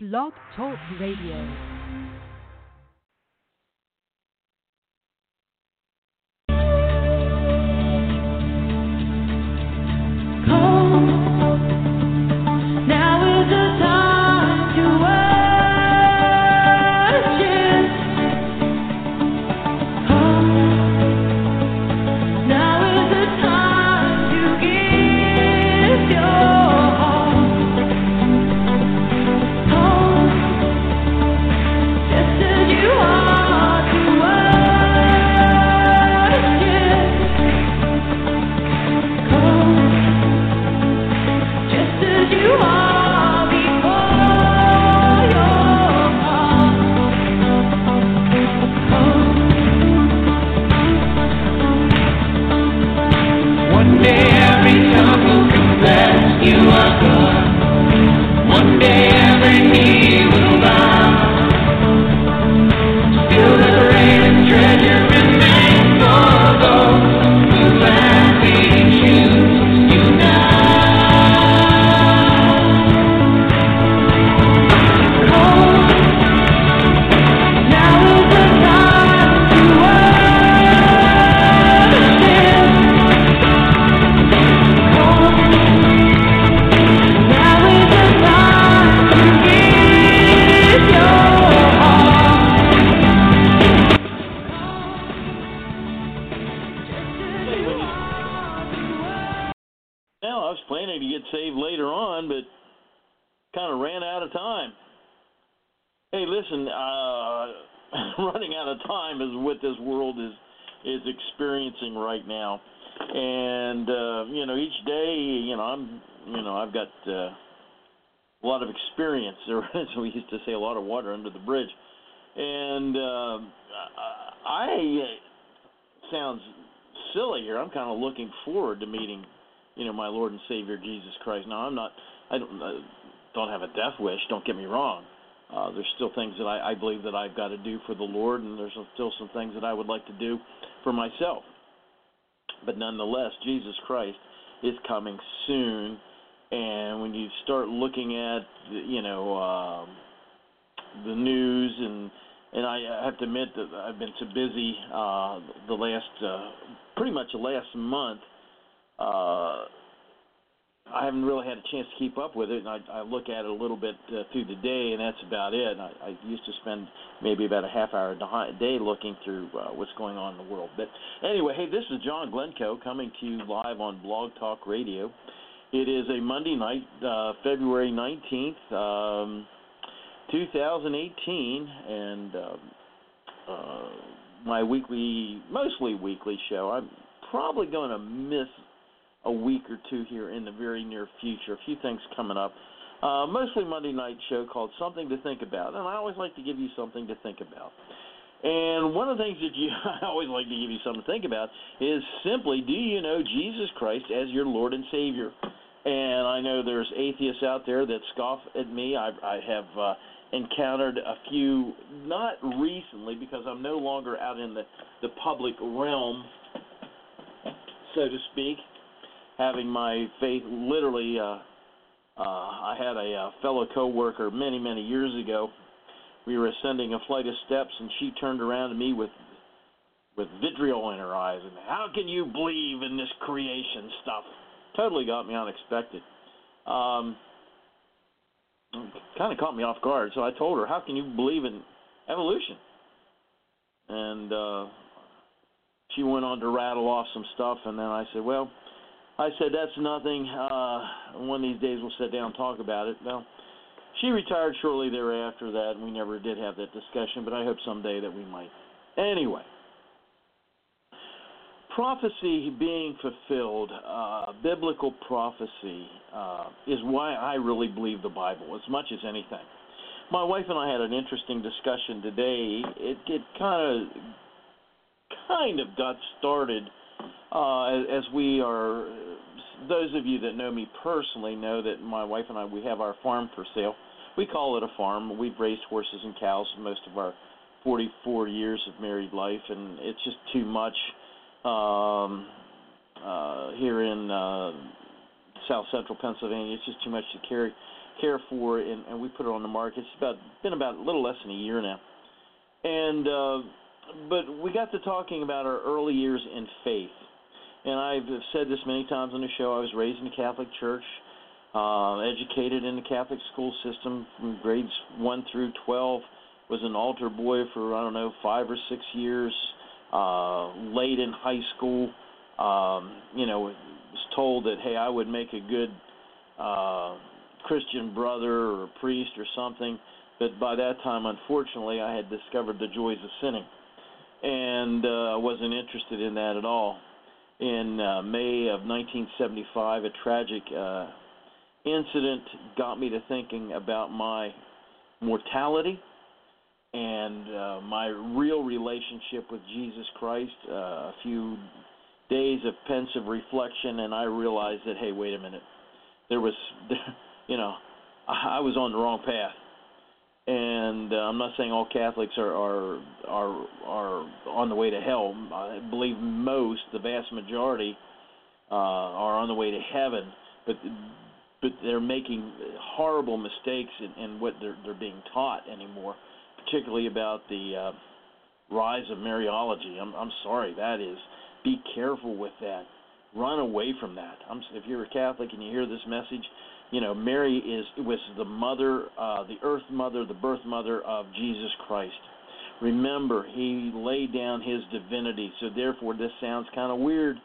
Blog Talk Radio. Right now, and uh, you know, each day, you know, I'm, you know, I've got uh, a lot of experience. There, as we used to say, a lot of water under the bridge, and uh, I uh, sounds silly here. I'm kind of looking forward to meeting you know, my Lord and Savior Jesus Christ. Now, I'm not, I don't, I don't have a death wish. Don't get me wrong. Uh, there's still things that I, I believe that I've got to do for the Lord, and there's still some things that I would like to do for myself. But nonetheless, Jesus Christ is coming soon, and when you start looking at, you know, um the news and and I have to admit that I've been so busy uh, the last, uh, pretty much the last month uh, I haven't really had a chance to keep up with it, and I, I look at it a little bit uh, through the day, and that's about it. And I, I used to spend maybe about a half hour a day looking through uh, what's going on in the world. But anyway, hey, this is John Glencoe coming to you live on Blog Talk Radio. It is a Monday night, uh, February 19th, um, 2018, and um, uh, my weekly, mostly weekly show. I'm probably going to miss a week or two here in the very near future. A few things coming up. Uh, mostly Monday night show called Something to Think About, and I always like to give you something to think about. And one of the things that you I always like to give you something to think about is simply, do you know Jesus Christ as your Lord and Savior? And I know there's atheists out there that scoff at me. I, I have uh, encountered a few, not recently, because I'm no longer out in the the public realm, so to speak having my faith literally uh uh I had a uh, fellow coworker many many years ago. We were ascending a flight of steps and she turned around to me with with vitriol in her eyes and how can you believe in this creation stuff? Totally got me unexpected. Um kind of caught me off guard so I told her how can you believe in evolution? And uh she went on to rattle off some stuff and then I said well I said, that's nothing. Uh, one of these days we'll sit down and talk about it. Well, she retired shortly thereafter that, and we never did have that discussion, but I hope someday that we might. Anyway, prophecy being fulfilled, uh, biblical prophecy, uh, is why I really believe the Bible as much as anything. My wife and I had an interesting discussion today. It, it kind of kind of got started uh, as, we are, those of you that know me personally know that my wife and I we have our farm for sale. We call it a farm. We've raised horses and cows most of our 44 years of married life, and it's just too much um, uh, here in uh, South Central Pennsylvania. It's just too much to carry care for, and, and we put it on the market. It's about been about a little less than a year now, and uh, but we got to talking about our early years in faith, and I've said this many times on the show. I was raised in the Catholic Church, uh, educated in the Catholic school system from grades one through twelve. Was an altar boy for I don't know five or six years. Uh, late in high school, um, you know, was told that hey, I would make a good uh, Christian brother or priest or something. But by that time, unfortunately, I had discovered the joys of sinning, and uh, wasn't interested in that at all. In uh, May of 1975, a tragic uh, incident got me to thinking about my mortality and uh, my real relationship with Jesus Christ. Uh, a few days of pensive reflection, and I realized that hey, wait a minute, there was, you know, I was on the wrong path. And uh, I'm not saying all Catholics are are are are on the way to hell. I believe most, the vast majority, uh, are on the way to heaven. But but they're making horrible mistakes in, in what they're they're being taught anymore, particularly about the uh, rise of Mariology. I'm I'm sorry, that is. Be careful with that. Run away from that. I'm, if you're a Catholic and you hear this message, you know Mary is was the mother, uh, the earth mother, the birth mother of Jesus Christ. Remember, he laid down his divinity. So therefore, this sounds kind of weird.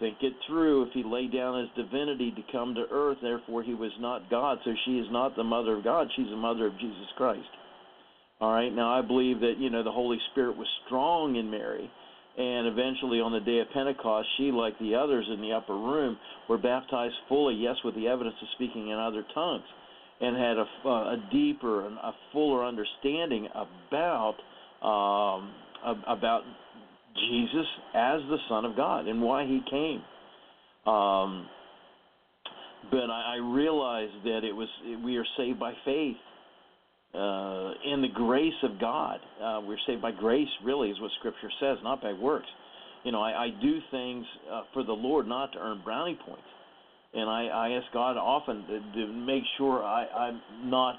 Think it through. If he laid down his divinity to come to earth, therefore he was not God. So she is not the mother of God. She's the mother of Jesus Christ. All right. Now I believe that you know the Holy Spirit was strong in Mary, and eventually on the day of Pentecost, she, like the others in the upper room, were baptized fully, yes, with the evidence of speaking in other tongues, and had a, uh, a deeper and a fuller understanding about um, about Jesus as the Son of God and why He came. Um, but I, I realized that it was we are saved by faith uh, in the grace of God. Uh, we're saved by grace, really, is what Scripture says, not by works. You know, I, I do things uh, for the Lord, not to earn brownie points. And I, I ask God often to, to make sure I, I'm not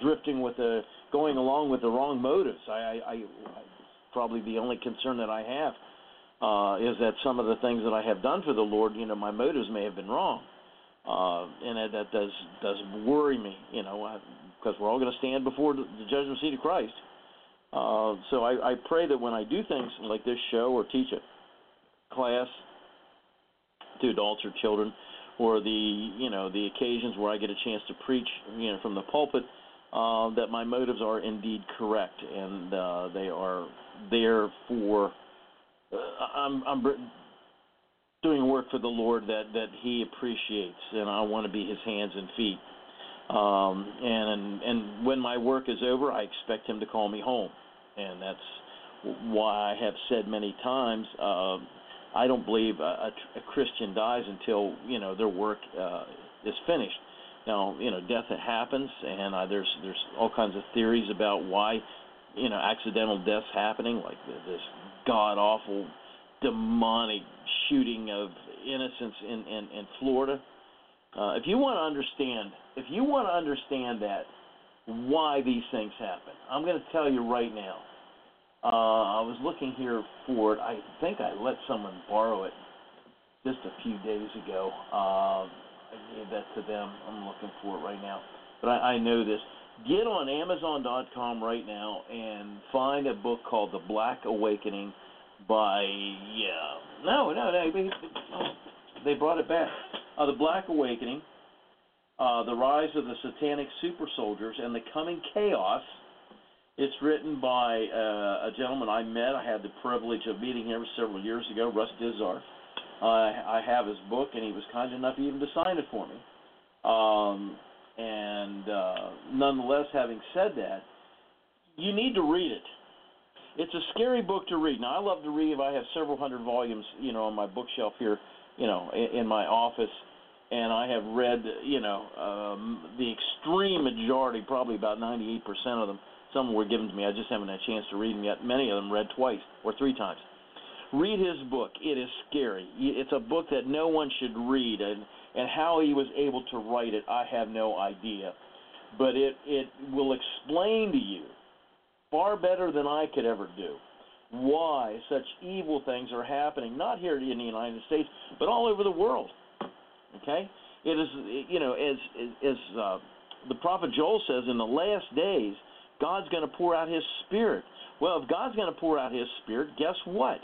drifting with the going along with the wrong motives. I, I, I probably the only concern that I have uh, is that some of the things that I have done for the Lord, you know, my motives may have been wrong and that, that does does worry me, you know, because we're all going to stand before the, the judgment seat of Christ. Uh, so I, I pray that when I do things like this show or teach a class to adults or children, or the you know the occasions where I get a chance to preach, you know, from the pulpit, uh, that my motives are indeed correct and uh, they are there for. Uh, I'm I'm doing work for the Lord that that He appreciates, and I want to be His hands and feet. Um, and and when my work is over, I expect Him to call me home, and that's why I have said many times. Uh, I don't believe a, a, a Christian dies until you know their work uh, is finished. Now, you know, death happens, and uh, there's there's all kinds of theories about why, you know, accidental deaths happening, like this god awful demonic shooting of innocents in in, in Florida. Uh, if you want to understand, if you want to understand that why these things happen, I'm going to tell you right now. Uh, I was looking here for it. I think I let someone borrow it just a few days ago. Uh, I gave that to them. I'm looking for it right now, but I, I know this. Get on Amazon.com right now and find a book called The Black Awakening by yeah no no no they, they brought it back. Uh, the Black Awakening, uh, the rise of the satanic super soldiers, and the coming chaos. It's written by uh, a gentleman I met. I had the privilege of meeting him several years ago, Russ Dizdar. I, I have his book, and he was kind enough even to sign it for me. Um, and uh, nonetheless, having said that, you need to read it it's a scary book to read. Now I love to read. I have several hundred volumes, you know, on my bookshelf here, you know, in, in my office, and I have read, you know, um, the extreme majority, probably about 98% of them. Some were given to me. I just haven't had a chance to read them yet. Many of them read twice or three times. Read his book. It is scary. It's a book that no one should read, and And how he was able to write it, I have no idea. But it, it will explain to you far better than I could ever do why such evil things are happening, not here in the United States, but all over the world. Okay? It is, you know, as, as uh, the prophet Joel says, in the last days, God's going to pour out his spirit. Well, if God's going to pour out his spirit, guess what?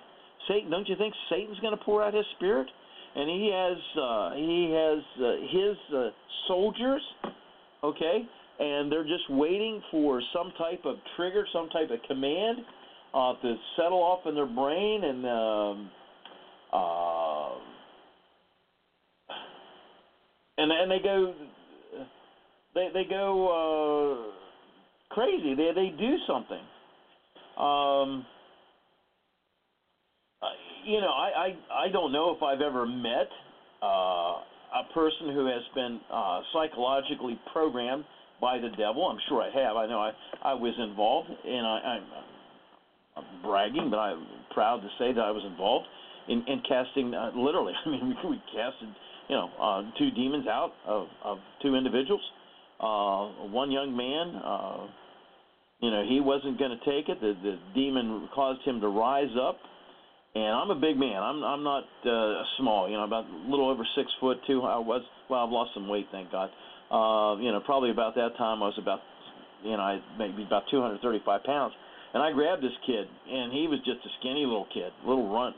Satan, don't you think Satan's going to pour out his spirit? And he has uh, he has uh, his uh, soldiers, okay, and they're just waiting for some type of trigger, some type of command uh, to settle off in their brain, and um, uh, and and they go they they go uh, crazy. They they do something. Um, you know, I, I I don't know if I've ever met uh, a person who has been uh, psychologically programmed by the devil. I'm sure I have. I know I I was involved, and I, I'm, I'm bragging, but I'm proud to say that I was involved in, in casting. Uh, literally, I mean, we, we casted you know uh, two demons out of, of two individuals. Uh, one young man. Uh, you know, he wasn't going to take it. The, the demon caused him to rise up and I'm a big man. I'm I'm not uh, small. You know, about a little over six foot two. I was well. I've lost some weight, thank God. You know, probably about that time I was about, you know, I maybe about 235 pounds. And I grabbed this kid, and he was just a skinny little kid, little runt.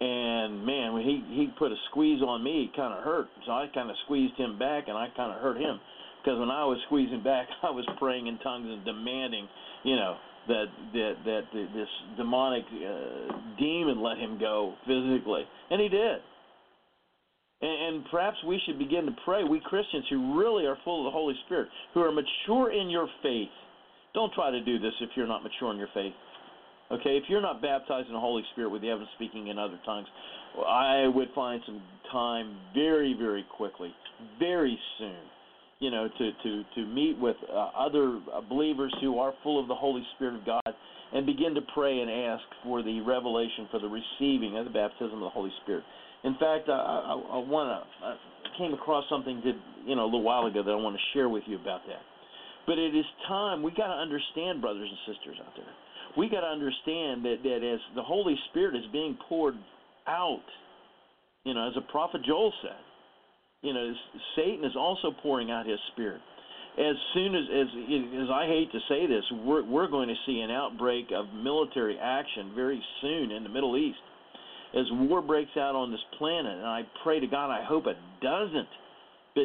And man, when he he put a squeeze on me, it kind of hurt. So I kind of squeezed him back, and I kind of hurt him because when I was squeezing back, I was praying in tongues and demanding, you know, that that that this demonic uh, demon let him go physically, and he did. And, and perhaps we should begin to pray. We Christians who really are full of the Holy Spirit, who are mature in your faith, don't try to do this if you're not mature in your faith. Okay, if you're not baptized in the Holy Spirit with the evidence speaking in other tongues, I would find some time very, very quickly, very soon you know, to to to meet with uh, other uh, believers who are full of the Holy Spirit of God, and begin to pray and ask for the revelation for the receiving of the baptism of the Holy Spirit. In fact, I, I, I want to came across something that you know a little while ago that I want to share with you about that. But it is time we got to understand, brothers and sisters out there. We got to understand that that as the Holy Spirit is being poured out, you know, as a prophet Joel said you know, Satan is also pouring out his spirit. As soon as, as, as I hate to say this, we're, we're going to see an outbreak of military action very soon in the Middle East. As war breaks out on this planet, and I pray to God, I hope it doesn't, but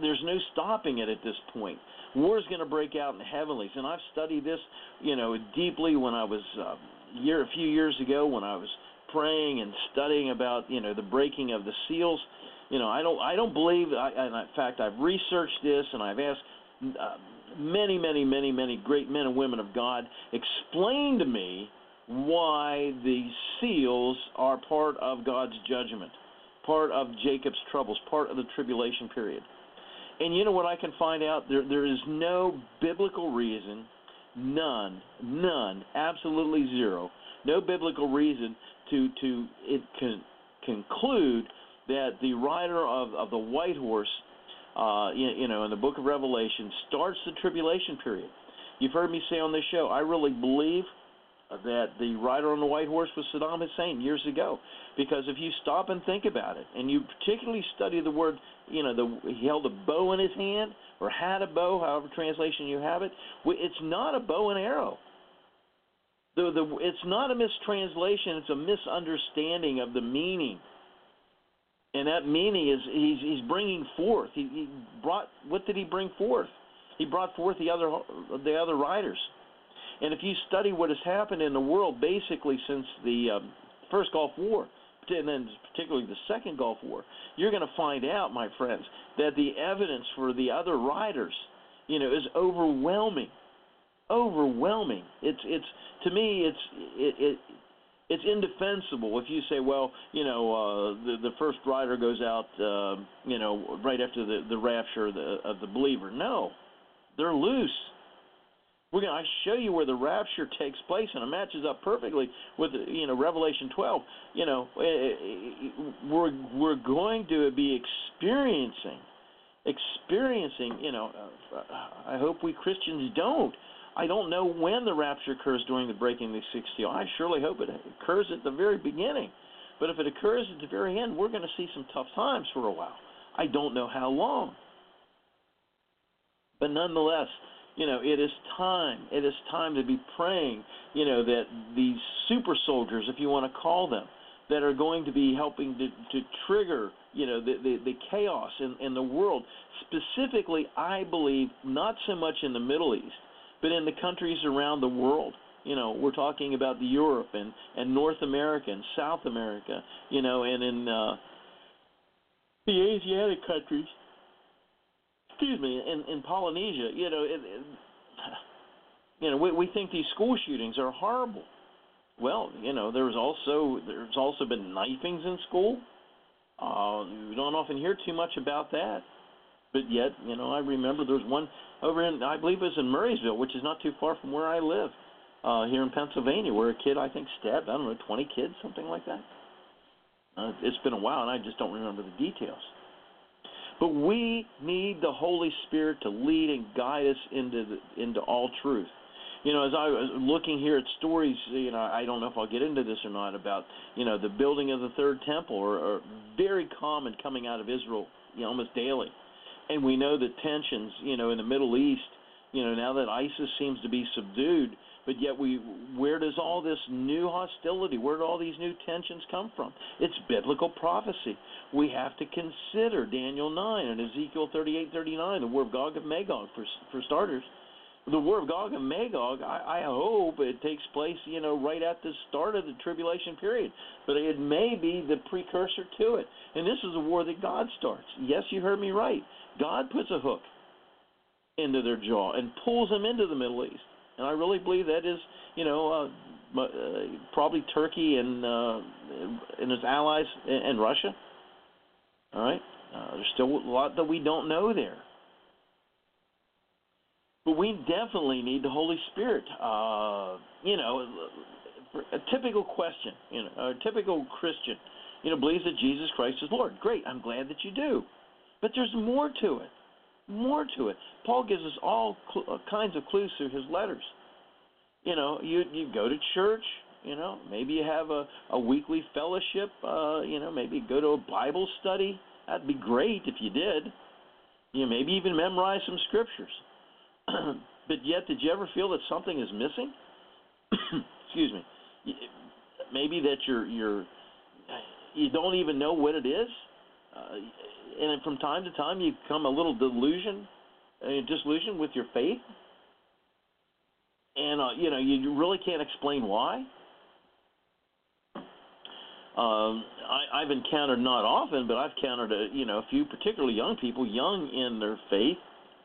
there's no stopping it at this point. War is going to break out in the heavenlies, and I've studied this, you know, deeply when I was uh, year a few years ago when I was praying and studying about, you know, the breaking of the seals you know, I don't I don't believe. I, and in fact, I've researched this and I've asked uh, many, many, many, many great men and women of God explain to me why the seals are part of God's judgment, part of Jacob's troubles, part of the tribulation period. And you know what I can find out? There there is no biblical reason, none, none, absolutely zero, no biblical reason to to it conclude that the rider of, of the white horse, uh, you, you know, in the book of Revelation, starts the tribulation period. You've heard me say on this show, I really believe that the rider on the white horse was Saddam Hussein years ago. Because if you stop and think about it, and you particularly study the word, you know, the, he held a bow in his hand or had a bow, however translation you have it. It's not a bow and arrow. The, the, it's not a mistranslation, it's a misunderstanding of the meaning and that meaning is he's he's bringing forth. He, he brought what did he bring forth? He brought forth the other the other riders. And if you study what has happened in the world basically since the um, first Gulf War, and then particularly the second Gulf War, you're going to find out, my friends, that the evidence for the other riders, you know, is overwhelming, overwhelming. It's it's to me it's it, it it's indefensible if you say, well, you know, uh, the the first rider goes out, uh, you know, right after the the rapture of the of the believer. No, they're loose. We're going to show you where the rapture takes place, and it matches up perfectly with you know Revelation 12. You know, eh, eh, we're we're going to be experiencing experiencing. You know, uh, I hope we Christians don't. I don't know when the rapture occurs during the breaking of the sixth seal. I surely hope it occurs at the very beginning. But if it occurs at the very end, we're going to see some tough times for a while. I don't know how long. But nonetheless, you know, it is time. It is time to be praying, you know, that these super soldiers, if you want to call them, that are going to be helping to, to trigger, you know, the, the, the chaos in, in the world. Specifically, I believe not so much in the Middle East, but in the countries around the world. You know, we're talking about the Europe and, and North America and South America, you know, and in uh, the Asiatic countries excuse me, in, in Polynesia, you know, it, it, you know, we, we think these school shootings are horrible. Well, you know, there's also there's also been knifings in school. Uh, we don't often hear too much about that, but yet, you know, I remember there was one over in I believe it was in Murrysville, which is not too far from where I live, uh, here in Pennsylvania, where a kid I think stabbed I don't know 20 kids, something like that. Uh, it's been a while, and I just don't remember the details. But we need the Holy Spirit to lead and guide us into the, into all truth. You know, as I was looking here at stories, you know, I don't know if I'll get into this or not about, you know, the building of the third temple, or, or very common coming out of Israel, you know, almost daily. And we know the tensions, you know, in the Middle East, you know, now that ISIS seems to be subdued, but yet we where does all this new hostility where do all these new tensions come from? It's biblical prophecy. We have to consider daniel 9 and ezekiel 38 39 the war of gog and magog for for starters. The war of gog and magog i i hope it takes place you know right at the start of the tribulation period. But it may be the precursor to it. And this is a war that god starts. Yes you heard me right. God puts a hook into their jaw and pulls them into the middle east and I really believe that is, you know, uh, uh, probably Turkey and uh, and its allies and Russia. All right, uh, there's still a lot that we don't know there. But we definitely need the Holy Spirit. Uh, you know, a typical question, you know, a typical Christian, you know, believes that Jesus Christ is Lord. Great, I'm glad that you do. But there's more to it more to it. Paul gives us all cl- uh, kinds of clues through his letters. You know, you you go to church. You know, maybe you have a a weekly fellowship. Uh, you know, maybe go to a Bible study. That'd be great if you did. You know, maybe even memorize some scriptures. but yet, did you ever feel that something is missing? Excuse me. Maybe that you're you're you don't even know what it is. Uh, and from time to time you become a little delusion, uh, disillusioned with your faith, and uh, you know you really can't explain why. Um, I, I've encountered not often, but I've encountered a, you know a few particularly young people, young in their faith,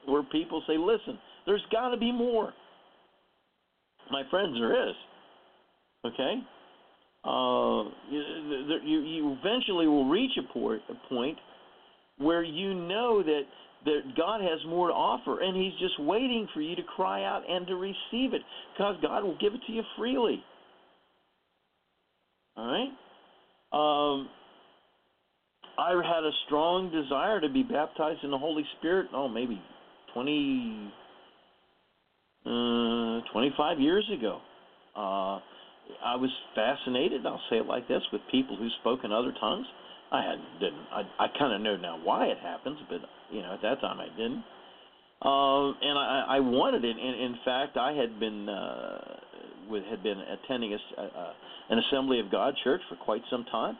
where people say, "Listen, there's got to be more." My friends, there is. Okay. Uh, you, you, eventually will reach a, a point where you know that that God has more to offer, and He's just waiting for you to cry out and to receive it, because God will give it to you freely. All right. Um, I had a strong desire to be baptized in the Holy Spirit. Oh, maybe 20, uh, 25 years ago. Uh, I was fascinated. I'll say it like this: with people who spoke in other tongues. I had didn't. I I kind of know now why it happens, but you know at that time I didn't. Um, and I I wanted it. And in fact, I had been uh, with had been attending a, uh, an Assembly of God church for quite some time,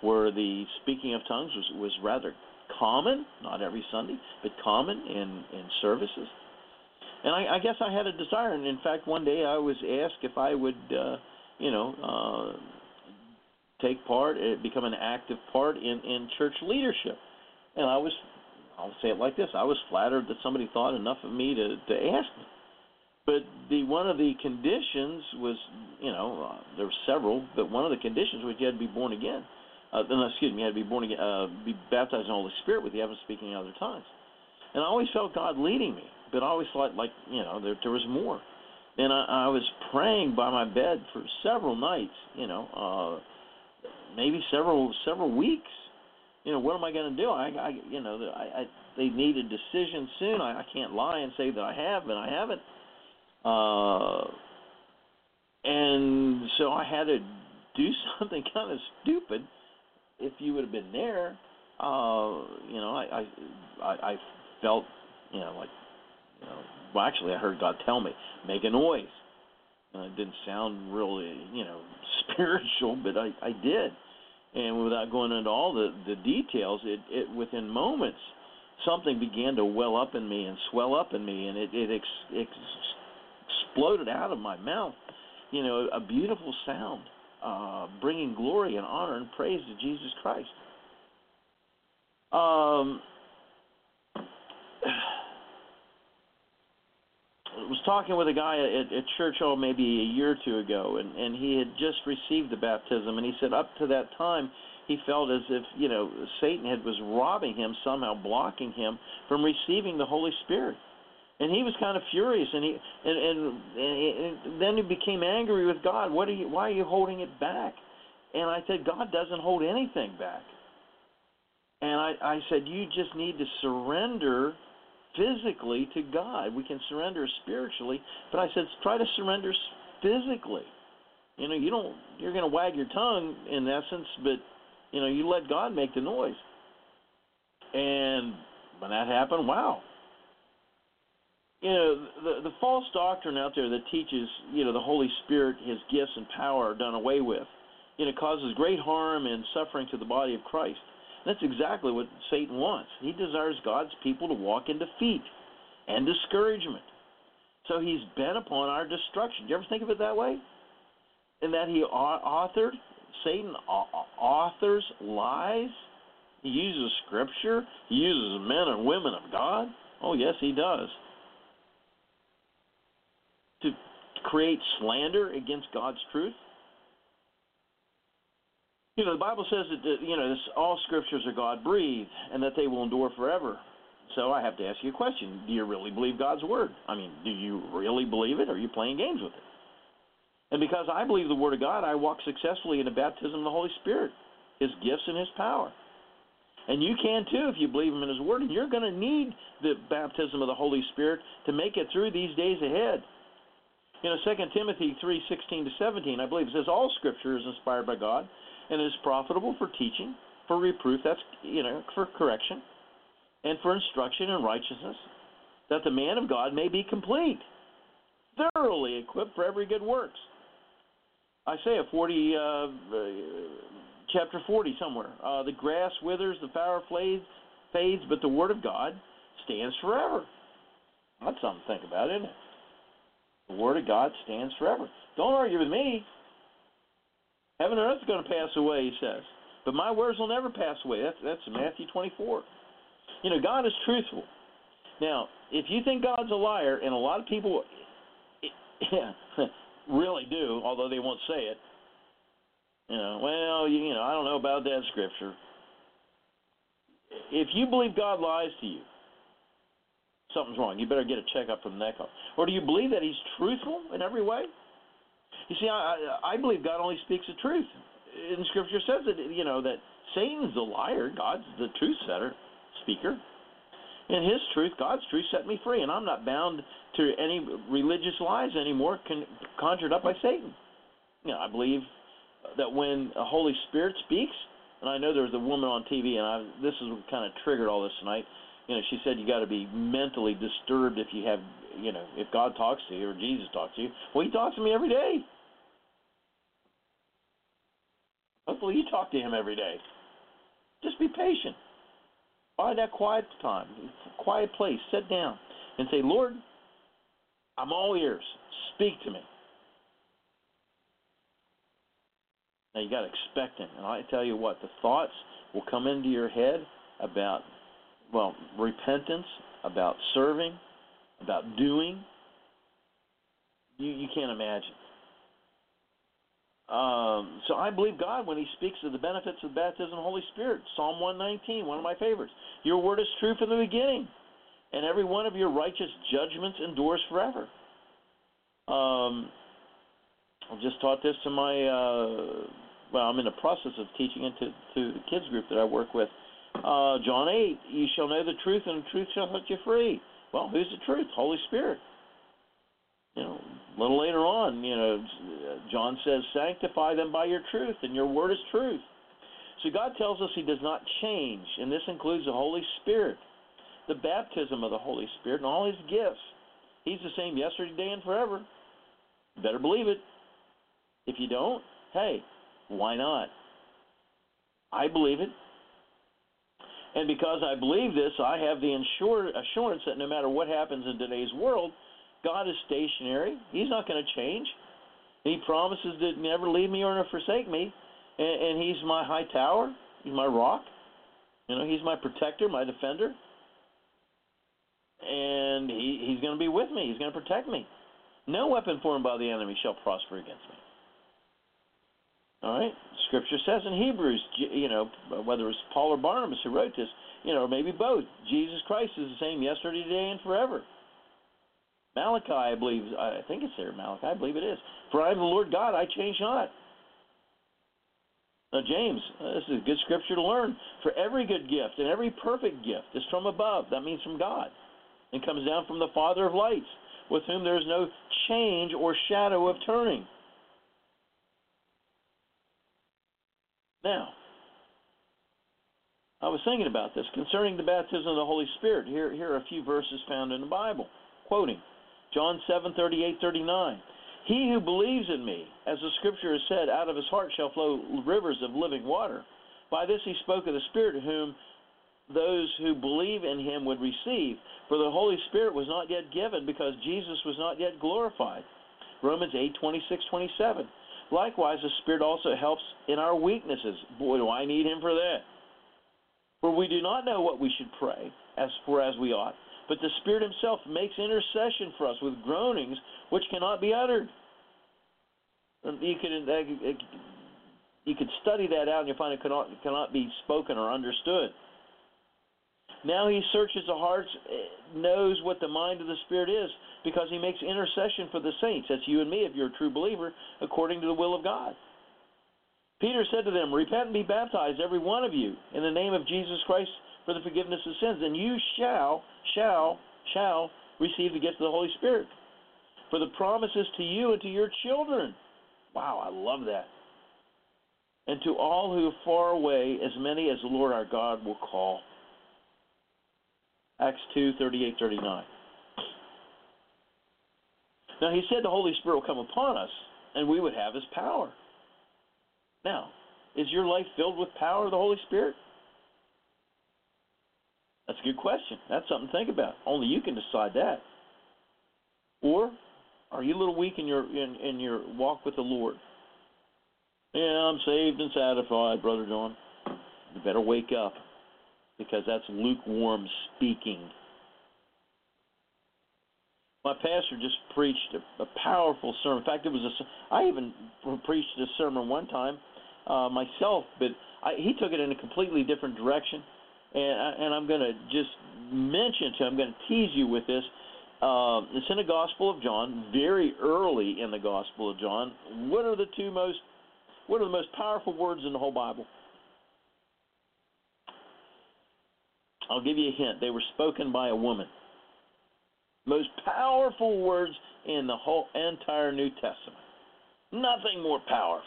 where the speaking of tongues was was rather common, not every Sunday, but common in in services. And I, I guess I had a desire, and in fact, one day I was asked if I would, uh, you know, uh, take part, uh, become an active part in in church leadership. And I was, I'll say it like this: I was flattered that somebody thought enough of me to to ask me. But the one of the conditions was, you know, uh, there were several, but one of the conditions was you had to be born again. Uh, no, excuse me, you had to be born again, uh, be baptized in the Holy Spirit with the evidence speaking in other tongues. And I always felt God leading me, but I always thought like, you know, there there was more. and I, I was praying by my bed for several nights. You know, uh, maybe several several weeks. You know, what am I going to do? I, I, you know, I, I they need a decision soon. I, I can't lie and say that I have, and I haven't. Uh, and so I had to do something kind of stupid. If you would have been there, uh, you know, I, I, I, I felt, you know, like, you know, well, actually, I heard God tell me, make a noise. And it didn't sound really, you know, spiritual, but I, I did. And without going into all the the details, it, it within moments, something began to well up in me and swell up in me, and it it ex, ex, exploded out of my mouth. You know, a beautiful sound, uh, bringing glory and honor and praise to Jesus Christ. Um, was talking with a guy at, at church, oh, maybe a year or two ago, and, and he had just received the baptism, and he said up to that time he felt as if you know Satan had was robbing him somehow, blocking him from receiving the Holy Spirit, and he was kind of furious, and he and and, and, and then he became angry with God. What are you? Why are you holding it back? And I said, God doesn't hold anything back. And I, I said, you just need to surrender physically to God. We can surrender spiritually, but I said try to surrender physically. You know, you don't you're going to wag your tongue in essence, but you know, you let God make the noise. And when that happened, wow. You know, the the false doctrine out there that teaches, you know, the Holy Spirit, his gifts and power are done away with, you know, causes great harm and suffering to the body of Christ. That's exactly what Satan wants. He desires God's people to walk in defeat and discouragement. So he's bent upon our destruction. Do you ever think of it that way? And that he authored, Satan authors lies. He uses scripture. He uses men and women of God. Oh, yes, he does. To create slander against God's truth. You know, the Bible says that you know all scriptures are God breathed and that they will endure forever. So I have to ask you a question: Do you really believe God's word? I mean, do you really believe it, or are you playing games with it? And because I believe the word of God, I walk successfully in the baptism of the Holy Spirit, His gifts and His power. And you can too if you believe Him in His word. And you're going to need the baptism of the Holy Spirit to make it through these days ahead. You know, 2 Timothy 3:16 to 17, I believe it says all Scripture is inspired by God and is profitable for teaching, for reproof, that's, you know, for correction, and for instruction in righteousness, that the man of God may be complete, thoroughly equipped for every good works. Isaiah 40, uh, uh, chapter 40 somewhere. Uh, the grass withers, the flower fades, fades, but the word of God stands forever. That's something to think about, isn't it? The word of God stands forever. Don't argue with me. Heaven and earth is going to pass away, he says. But my words will never pass away. That's, that's Matthew 24. You know, God is truthful. Now, if you think God's a liar, and a lot of people really do, although they won't say it, you know, well, you, you know, I don't know about that scripture. If you believe God lies to you, something's wrong. You better get a checkup from the neck up. Or do you believe that He's truthful in every way? You see, I, I believe God only speaks the truth. And Scripture says that you know that Satan's a liar, God's the truth setter, speaker. In His truth, God's truth set me free, and I'm not bound to any religious lies anymore con- conjured up by Satan. You know, I believe that when the Holy Spirit speaks, and I know there was a woman on TV, and I, this is what kind of triggered all this tonight. You know, she said you got to be mentally disturbed if you have, you know, if God talks to you or Jesus talks to you. Well, He talks to me every day. Hopefully, you talk to him every day. Just be patient. Find that quiet time, quiet place. Sit down and say, Lord, I'm all ears. Speak to me. Now you got to expect him. And I tell you what, the thoughts will come into your head about, well, repentance, about serving, about doing. You you can't imagine. Um, so I believe God when He speaks of the benefits of baptism of the Holy Spirit. Psalm 119, one of my favorites. Your word is true from the beginning, and every one of your righteous judgments endures forever. Um, I just taught this to my. Uh, well, I'm in the process of teaching it to, to the kids group that I work with. Uh, John 8, you shall know the truth, and the truth shall set you free. Well, who's the truth? Holy Spirit. You know, a little later on, you know, John says, sanctify them by your truth, and your word is truth. So God tells us He does not change, and this includes the Holy Spirit, the baptism of the Holy Spirit, and all His gifts. He's the same yesterday, today, and forever. You better believe it. If you don't, hey, why not? I believe it. And because I believe this, I have the assurance that no matter what happens in today's world, God is stationary. He's not going to change. He promises to never leave me or forsake me. And, and He's my high tower. He's my rock. You know, He's my protector, my defender. And he, He's going to be with me. He's going to protect me. No weapon formed by the enemy shall prosper against me. All right? Scripture says in Hebrews, you know, whether it's Paul or Barnabas who wrote this, you know, or maybe both, Jesus Christ is the same yesterday, today, and forever. Malachi, I believe, I think it's there, Malachi, I believe it is. For I am the Lord God, I change not. Now, James, uh, this is a good scripture to learn. For every good gift and every perfect gift is from above. That means from God. And comes down from the Father of lights, with whom there is no change or shadow of turning. Now, I was thinking about this concerning the baptism of the Holy Spirit. Here, here are a few verses found in the Bible, quoting John 7 38 39. He who believes in me, as the scripture has said, out of his heart shall flow rivers of living water. By this he spoke of the Spirit, whom those who believe in him would receive. For the Holy Spirit was not yet given because Jesus was not yet glorified. Romans 8 26 27. Likewise, the Spirit also helps in our weaknesses. Boy, do I need Him for that. For we do not know what we should pray as for as we ought, but the Spirit Himself makes intercession for us with groanings which cannot be uttered. You could uh, you could study that out and you'll find it cannot cannot be spoken or understood. Now he searches the hearts, eh, knows what the mind of the Spirit is, because he makes intercession for the saints. That's you and me if you're a true believer, according to the will of God. Peter said to them, Repent and be baptized, every one of you, in the name of Jesus Christ for the forgiveness of sins, and you shall, shall, shall receive the gift of the Holy Spirit. For the promises to you and to your children. Wow, I love that. And to all who are far away, as many as the Lord our God will call. Acts 2 38 39. Now, he said the Holy Spirit will come upon us and we would have his power. Now, is your life filled with power of the Holy Spirit? That's a good question. That's something to think about. Only you can decide that. Or are you a little weak in your in, in your walk with the Lord? Yeah, I'm saved and satisfied, Brother John. You better wake up because that's lukewarm speaking. My pastor just preached a, a powerful sermon. In fact, it was a. I even preached this sermon one time uh, myself, but I, he took it in a completely different direction. And, I, and I'm going to just mention to. I'm going to tease you with this. Uh, it's in the Gospel of John, very early in the Gospel of John. What are the two most? What are the most powerful words in the whole Bible? I'll give you a hint. They were spoken by a woman. Most powerful words in the whole entire New Testament. Nothing more powerful.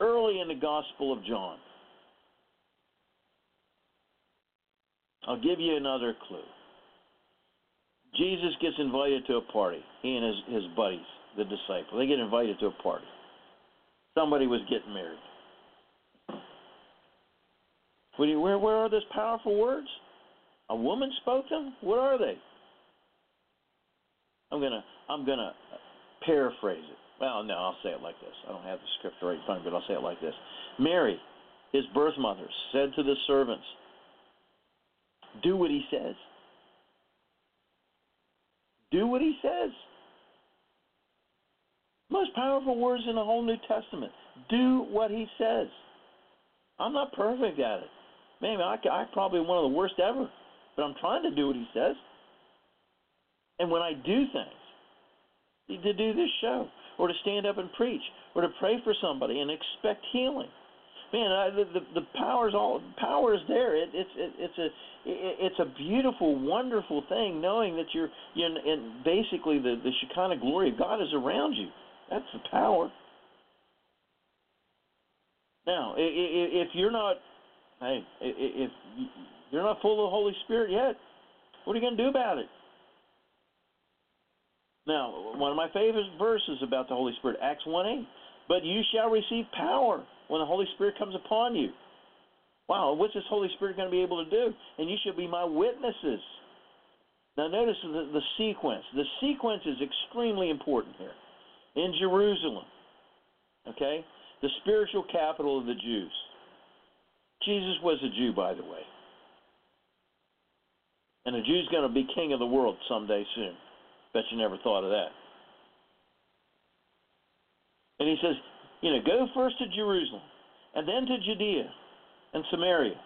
Early in the Gospel of John. I'll give you another clue. Jesus gets invited to a party. He and his, his buddies, the disciples, they get invited to a party. Somebody was getting married. Where, where are those powerful words? A woman spoke them? What are they? I'm gonna I'm gonna paraphrase it. Well, no, I'll say it like this. I don't have the script right in front of me, but I'll say it like this. Mary, his birth mother, said to the servants, Do what he says. Do what he says. Most powerful words in the whole New Testament. Do what he says. I'm not perfect at it. Man, I, I'm probably one of the worst ever, but I'm trying to do what he says. And when I do things, to do this show, or to stand up and preach, or to pray for somebody and expect healing. Man, I, the, the the power's all power is there. It, it's it, it's a it, it's a beautiful, wonderful thing knowing that you're you and basically the the Shekinah glory of God is around you. That's the power. Now, if you're not, hey, if you're not full of the Holy Spirit yet, what are you going to do about it? Now, one of my favorite verses about the Holy Spirit, Acts 1 8. But you shall receive power when the Holy Spirit comes upon you. Wow, what's this Holy Spirit going to be able to do? And you shall be my witnesses. Now, notice the, the sequence. The sequence is extremely important here. In Jerusalem, okay, the spiritual capital of the Jews. Jesus was a Jew, by the way. And a Jew's going to be king of the world someday soon. Bet you never thought of that. And he says, you know, go first to Jerusalem, and then to Judea and Samaria.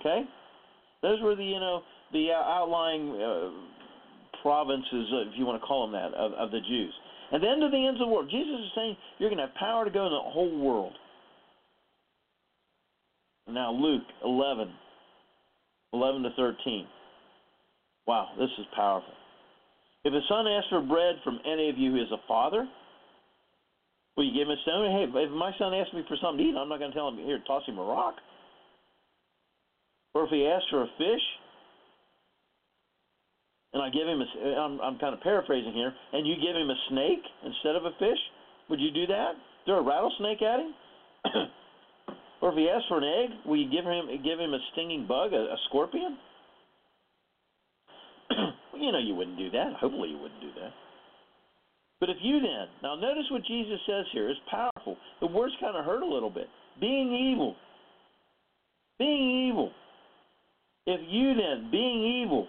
Okay, those were the you know the outlying uh, provinces, uh, if you want to call them that, of, of the Jews. And then to the ends of the world. Jesus is saying you're going to have power to go in the whole world. Now Luke 11, 11 to 13. Wow, this is powerful. If a son asks for bread from any of you who is a father, will you give him a stone? Hey, if my son asks me for something to eat, I'm not going to tell him, here, toss him a rock. Or if he asks for a fish, and I give him a, I'm, I'm kind of paraphrasing here, and you give him a snake instead of a fish, would you do that? Throw a rattlesnake at him? or if he asks for an egg, will you give him give him a stinging bug, a, a scorpion? you know you wouldn't do that. Hopefully you wouldn't do that. But if you then, now notice what Jesus says here is powerful. The words kind of hurt a little bit. Being evil. Being evil. If you then, being evil,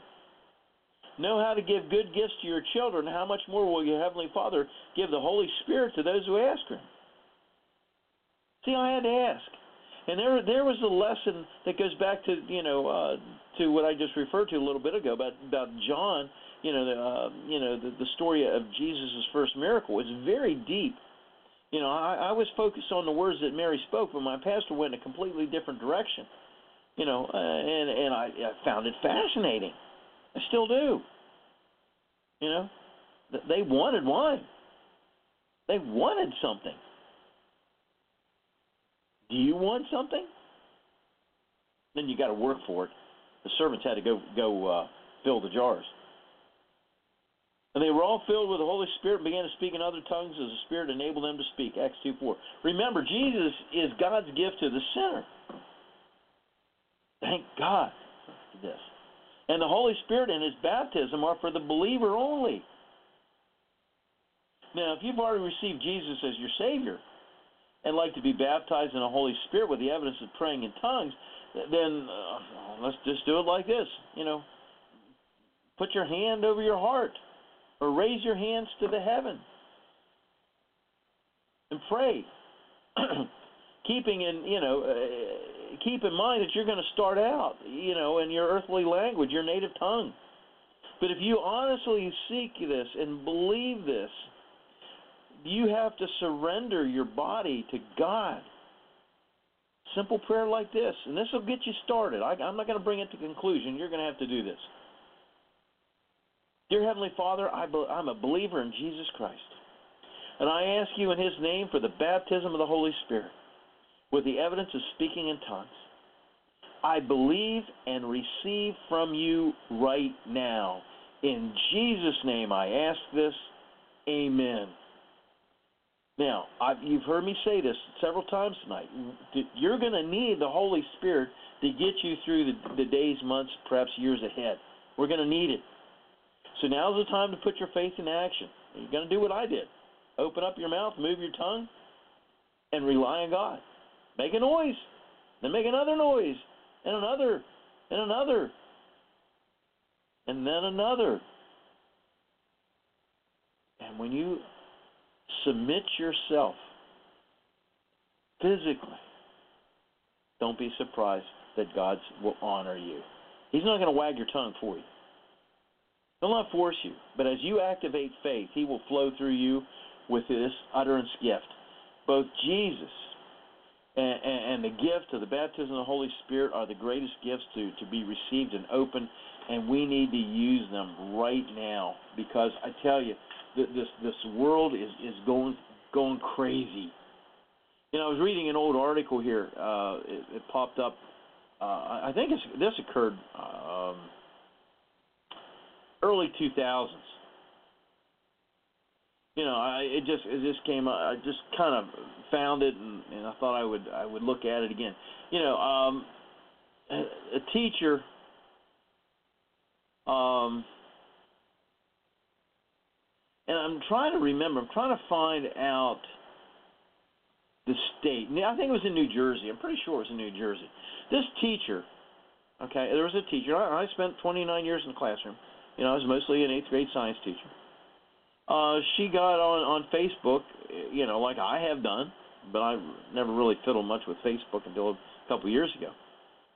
know how to give good gifts to your children, how much more will your Heavenly Father give the Holy Spirit to those who ask Him? See, I had to ask. And there, there was a lesson that goes back to you know uh, to what I just referred to a little bit ago about about John. You know, the, uh, you know the, the story of Jesus' first miracle. It's very deep. You know, I, I was focused on the words that Mary spoke, but my pastor went in a completely different direction. You know, uh, and and I, I found it fascinating. I still do. You know, they wanted wine. They wanted something. Do you want something? Then you got to work for it. The servants had to go go uh, fill the jars. And they were all filled with the Holy Spirit and began to speak in other tongues as the Spirit enabled them to speak. Acts 2 4. Remember, Jesus is God's gift to the sinner. Thank God for this. And the Holy Spirit and His baptism are for the believer only. Now, if you've already received Jesus as your Savior, and like to be baptized in the Holy Spirit with the evidence of praying in tongues, then uh, let's just do it like this. You know, put your hand over your heart or raise your hands to the heaven and pray. Keeping in, you know, uh, keep in mind that you're going to start out, you know, in your earthly language, your native tongue. But if you honestly seek this and believe this, you have to surrender your body to God. Simple prayer like this, and this will get you started. I, am not going to bring it to conclusion. You're going to have to do this. Dear Heavenly Father, I be, I'm a believer in Jesus Christ. And I ask you in His name for the baptism of the Holy Spirit with the evidence of speaking in tongues. I believe and receive from you right now. In Jesus' name I ask this. Amen. Now, I've, you've heard me say this several times tonight. You're going to need the Holy Spirit to get you through the, the days, months, perhaps years ahead. We're going to need it. So now's the time to put your faith in action. You're going to do what I did. Open up your mouth, move your tongue, and rely on God. Make a noise, then make another noise, and another, and another, and then another. And when you Submit yourself physically. Don't be surprised that God will honor you. He's not going to wag your tongue for you. He'll not force you, but as you activate faith, He will flow through you with this utterance gift. Both Jesus and, and, and the gift of the baptism of the Holy Spirit are the greatest gifts to, to be received and open, and we need to use them right now because I tell you, this this world is is going going crazy. You know, I was reading an old article here. Uh, it, it popped up. Uh, I think it's, this occurred um, early 2000s. You know, I it just it just came. I just kind of found it, and, and I thought I would I would look at it again. You know, um, a, a teacher. Um, I'm trying to remember. I'm trying to find out the state. I think it was in New Jersey. I'm pretty sure it was in New Jersey. This teacher, okay, there was a teacher. I, I spent 29 years in the classroom. You know, I was mostly an eighth grade science teacher. Uh, she got on on Facebook, you know, like I have done, but I never really fiddled much with Facebook until a couple years ago,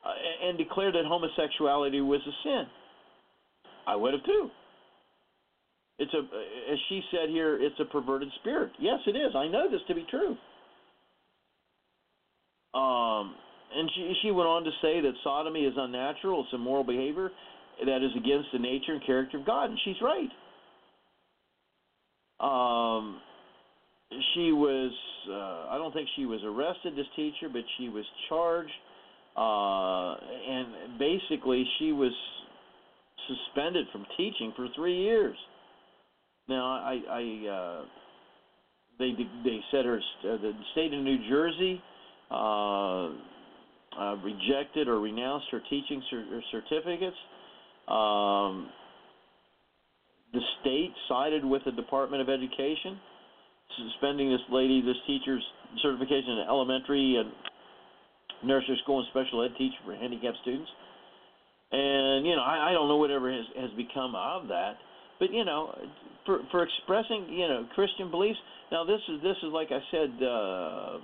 uh, and declared that homosexuality was a sin. I would have too. It's a, as she said here, it's a perverted spirit. Yes, it is. I know this to be true. Um, and she she went on to say that sodomy is unnatural. It's immoral behavior that is against the nature and character of God, and she's right. Um, she was uh, I don't think she was arrested, this teacher, but she was charged, uh, and basically she was suspended from teaching for three years. Now I I uh, they they said her uh, the state of New Jersey. Uh, uh, rejected or renounced her teaching cer- certificates. Um, the state sided with the Department of Education, suspending this lady, this teacher's certification in elementary and nursery school and special ed teacher for handicapped students. And you know, I, I don't know whatever has has become of that, but you know, for for expressing you know Christian beliefs. Now this is this is like I said. Uh,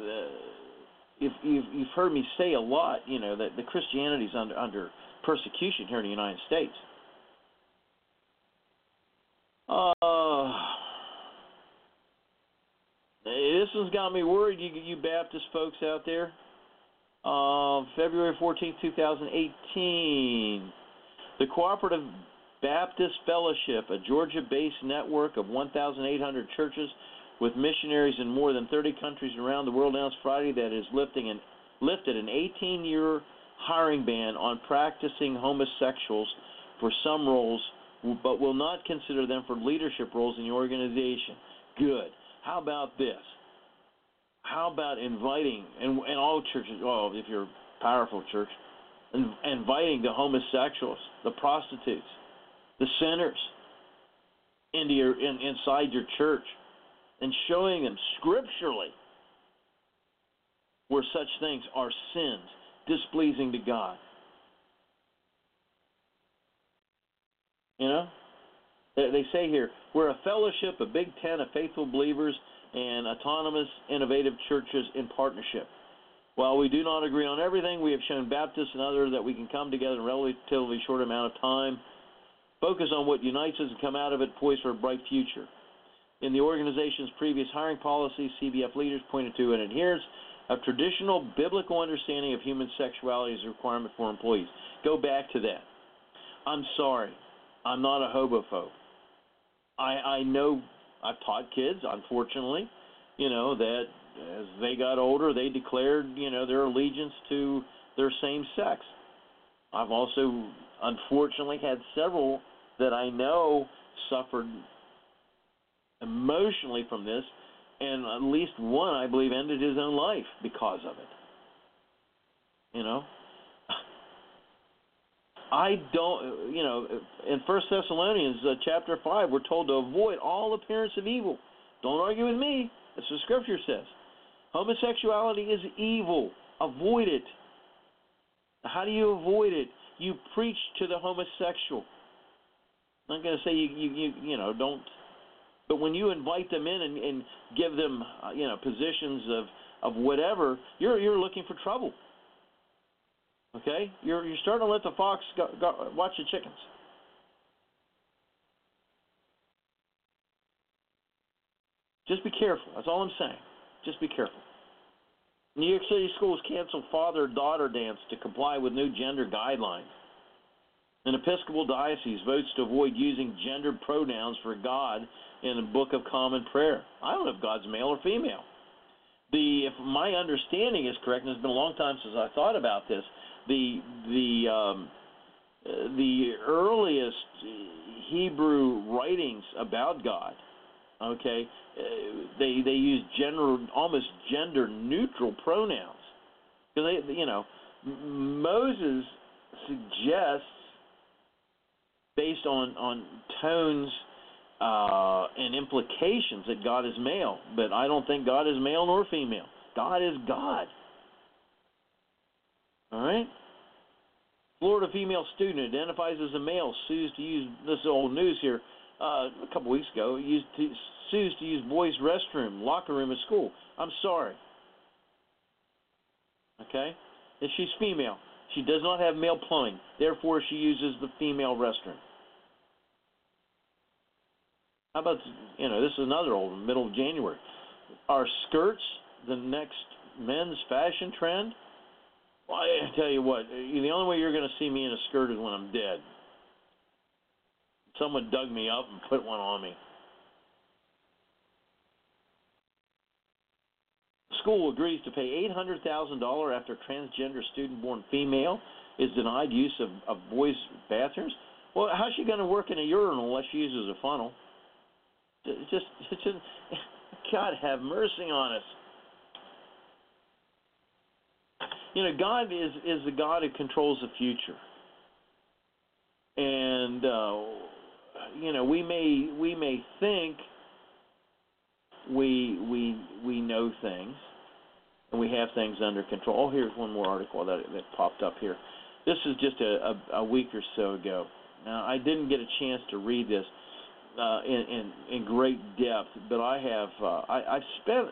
uh, if you've, you've heard me say a lot, you know that the Christianity is under under persecution here in the United States. Uh, this one's got me worried, you you Baptist folks out there. Uh, February 14, 2018, the Cooperative Baptist Fellowship, a Georgia-based network of 1,800 churches with missionaries in more than 30 countries around the world announced Friday that it is lifting an, lifted an 18 year hiring ban on practicing homosexuals for some roles, but will not consider them for leadership roles in the organization. Good. How about this? How about inviting, and, and all churches, well, if you're a powerful church, inviting the homosexuals, the prostitutes, the sinners into your, in, inside your church and showing them scripturally where such things are sins, displeasing to God. You know? They say here, we're a fellowship, a big ten of faithful believers and autonomous, innovative churches in partnership. While we do not agree on everything, we have shown Baptists and others that we can come together in a relatively short amount of time, focus on what unites us, and come out of it poised for a bright future. In the organization's previous hiring policy, CBF leaders pointed to an adherence of traditional biblical understanding of human sexuality as a requirement for employees. Go back to that. I'm sorry. I'm not a homophobe. I, I know I've taught kids, unfortunately, you know, that as they got older, they declared, you know, their allegiance to their same sex. I've also, unfortunately, had several that I know suffered emotionally from this, and at least one, I believe, ended his own life because of it. You know, I don't, you know, in First Thessalonians uh, chapter five, we're told to avoid all appearance of evil. Don't argue with me. That's what Scripture says. Homosexuality is evil. Avoid it. How do you avoid it? You preach to the homosexual. I'm not going to say you, you, you, you know, don't but when you invite them in and, and give them, uh, you know, positions of, of whatever, you're you're looking for trouble. Okay, you're you're starting to let the fox go, go, watch the chickens. Just be careful. That's all I'm saying. Just be careful. New York City schools cancel father-daughter dance to comply with new gender guidelines. An Episcopal diocese votes to avoid using gendered pronouns for God in the Book of Common Prayer. I don't know if God's male or female. The if my understanding is correct, and it's been a long time since I thought about this, the the um, the earliest Hebrew writings about God, okay, uh, they they use gender almost gender neutral pronouns because they you know Moses suggests based on on tones uh, and implications that God is male, but I don't think God is male nor female. God is God. All right. Florida female student identifies as a male sues to use this is old news here. Uh, a couple weeks ago, used to, sues to use boys' restroom, locker room at school. I'm sorry. Okay, and she's female. She does not have male plumbing, therefore she uses the female restroom. How about you know this is another old middle of January. Are skirts the next men's fashion trend? Well, I tell you what, the only way you're going to see me in a skirt is when I'm dead. Someone dug me up and put one on me. School agrees to pay $800,000 after transgender student born female is denied use of, of boys' bathrooms. Well, how's she going to work in a urinal unless she uses a funnel? Just, just, God have mercy on us. You know, God is is the God who controls the future, and uh, you know we may we may think we we we know things and we have things under control. Oh, here's one more article that that popped up here. This is just a, a, a week or so ago. Now I didn't get a chance to read this uh, in, in in great depth, but I have uh, I, I've spent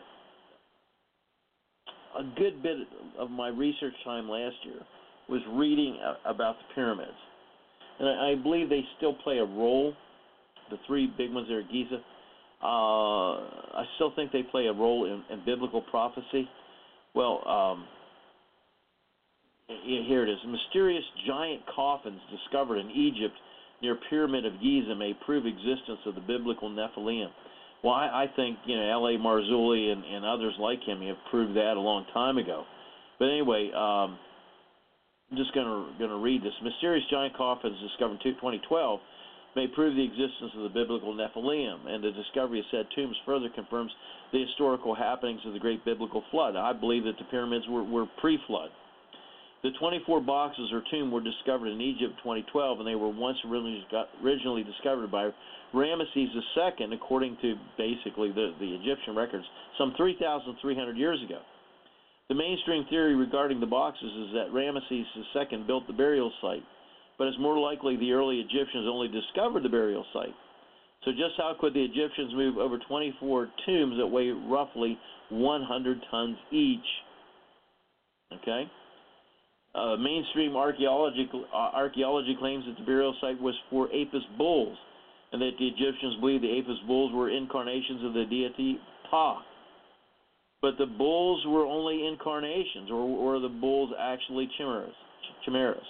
a good bit of my research time last year was reading about the pyramids, and I, I believe they still play a role. The three big ones there at Giza. Uh, I still think they play a role in, in biblical prophecy. Well, um, here it is: mysterious giant coffins discovered in Egypt near Pyramid of Giza may prove existence of the biblical Nephilim. Well, I, I think you know L.A. Marzulli and, and others like him have proved that a long time ago. But anyway, um, I'm just gonna gonna read this. Mysterious giant coffins discovered in 2012 may prove the existence of the biblical Nephilim, and the discovery of said tombs further confirms the historical happenings of the great biblical flood. I believe that the pyramids were, were pre-flood. The 24 boxes or tomb were discovered in Egypt in 2012, and they were once originally discovered by Ramesses II, according to basically the, the Egyptian records, some 3,300 years ago. The mainstream theory regarding the boxes is that Ramesses II built the burial site, but it's more likely the early Egyptians only discovered the burial site. So, just how could the Egyptians move over 24 tombs that weigh roughly 100 tons each? Okay? Uh, mainstream archaeology, uh, archaeology claims that the burial site was for Apis bulls, and that the Egyptians believed the Apis bulls were incarnations of the deity Pa. But the bulls were only incarnations, or were the bulls actually chimeras? chimeras?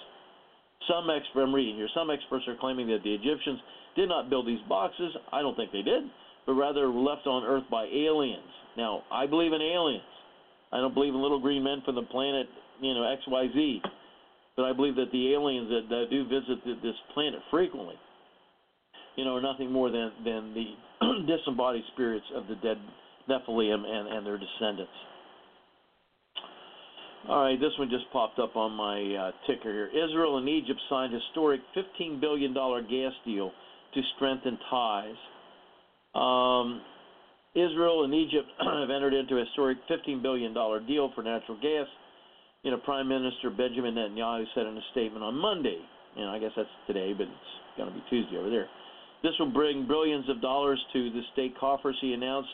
Some experts, I'm reading here, some experts are claiming that the Egyptians did not build these boxes. I don't think they did, but rather left on Earth by aliens. Now, I believe in aliens. I don't believe in little green men from the planet you know X Y Z. But I believe that the aliens that, that do visit this planet frequently, you know, are nothing more than than the disembodied spirits of the dead Nephilim and, and their descendants. All right, this one just popped up on my uh, ticker here. Israel and Egypt signed historic $15 billion gas deal to strengthen ties. Um, Israel and Egypt have entered into a historic $15 billion deal for natural gas you know, Prime Minister Benjamin Netanyahu said in a statement on Monday, know, I guess that's today, but it's going to be Tuesday over there. This will bring billions of dollars to the state coffers, he announced.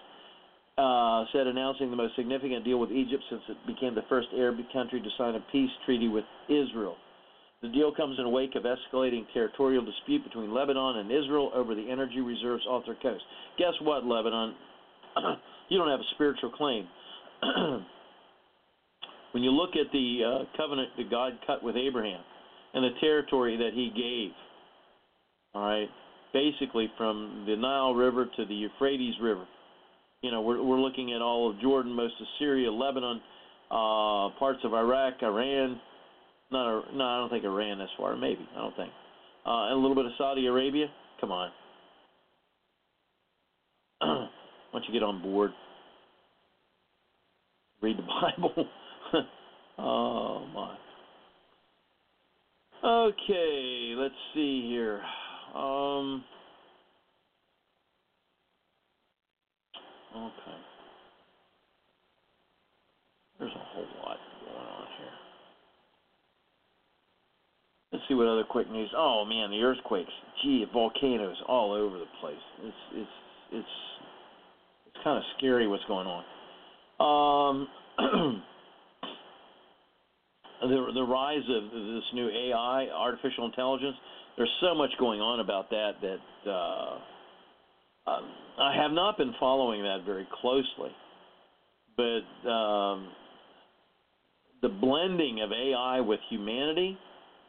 Uh, said announcing the most significant deal with Egypt since it became the first Arab country to sign a peace treaty with Israel. The deal comes in wake of escalating territorial dispute between Lebanon and Israel over the energy reserves off their coast. Guess what, Lebanon? you don't have a spiritual claim. when you look at the uh, covenant that God cut with Abraham and the territory that he gave, all right, basically from the Nile River to the Euphrates River, you know, we're, we're looking at all of Jordan, most of Syria, Lebanon, uh, parts of Iraq, Iran. Not, no, I don't think Iran as far. Maybe I don't think. Uh, and a little bit of Saudi Arabia. Come on. Once you get on board? Read the Bible. oh my. Okay, let's see here. Um. Okay. There's a whole lot going on here. Let's see what other quick news. Oh man, the earthquakes. Gee, volcanoes all over the place. It's it's it's it's kind of scary what's going on. Um, the the rise of this new AI, artificial intelligence. There's so much going on about that that. Uh, um, I have not been following that very closely, but um, the blending of AI with humanity,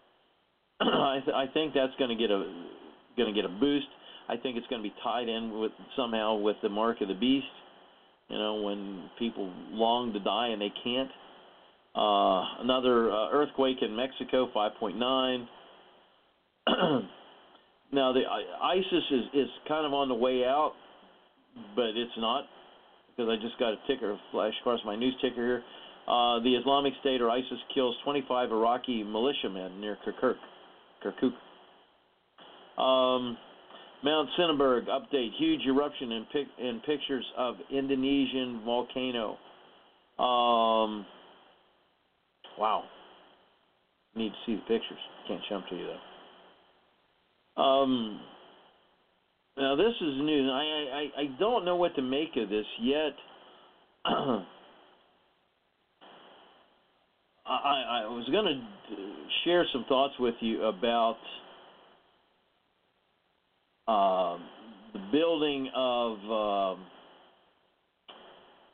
I, th- I think that's going to get a going to get a boost. I think it's going to be tied in with somehow with the mark of the beast. You know, when people long to die and they can't. Uh, another uh, earthquake in Mexico, 5.9. Now the ISIS is is kind of on the way out, but it's not because I just got a ticker flash across my news ticker here. Uh, the Islamic State or ISIS kills 25 Iraqi militiamen near Kirkuk. Kirkuk. Um, Mount Sinabung update: huge eruption in, pic- in pictures of Indonesian volcano. Um, wow. Need to see the pictures. Can't jump to you though. Um, now this is new. I, I I don't know what to make of this yet. I I was going to share some thoughts with you about uh, the building of uh,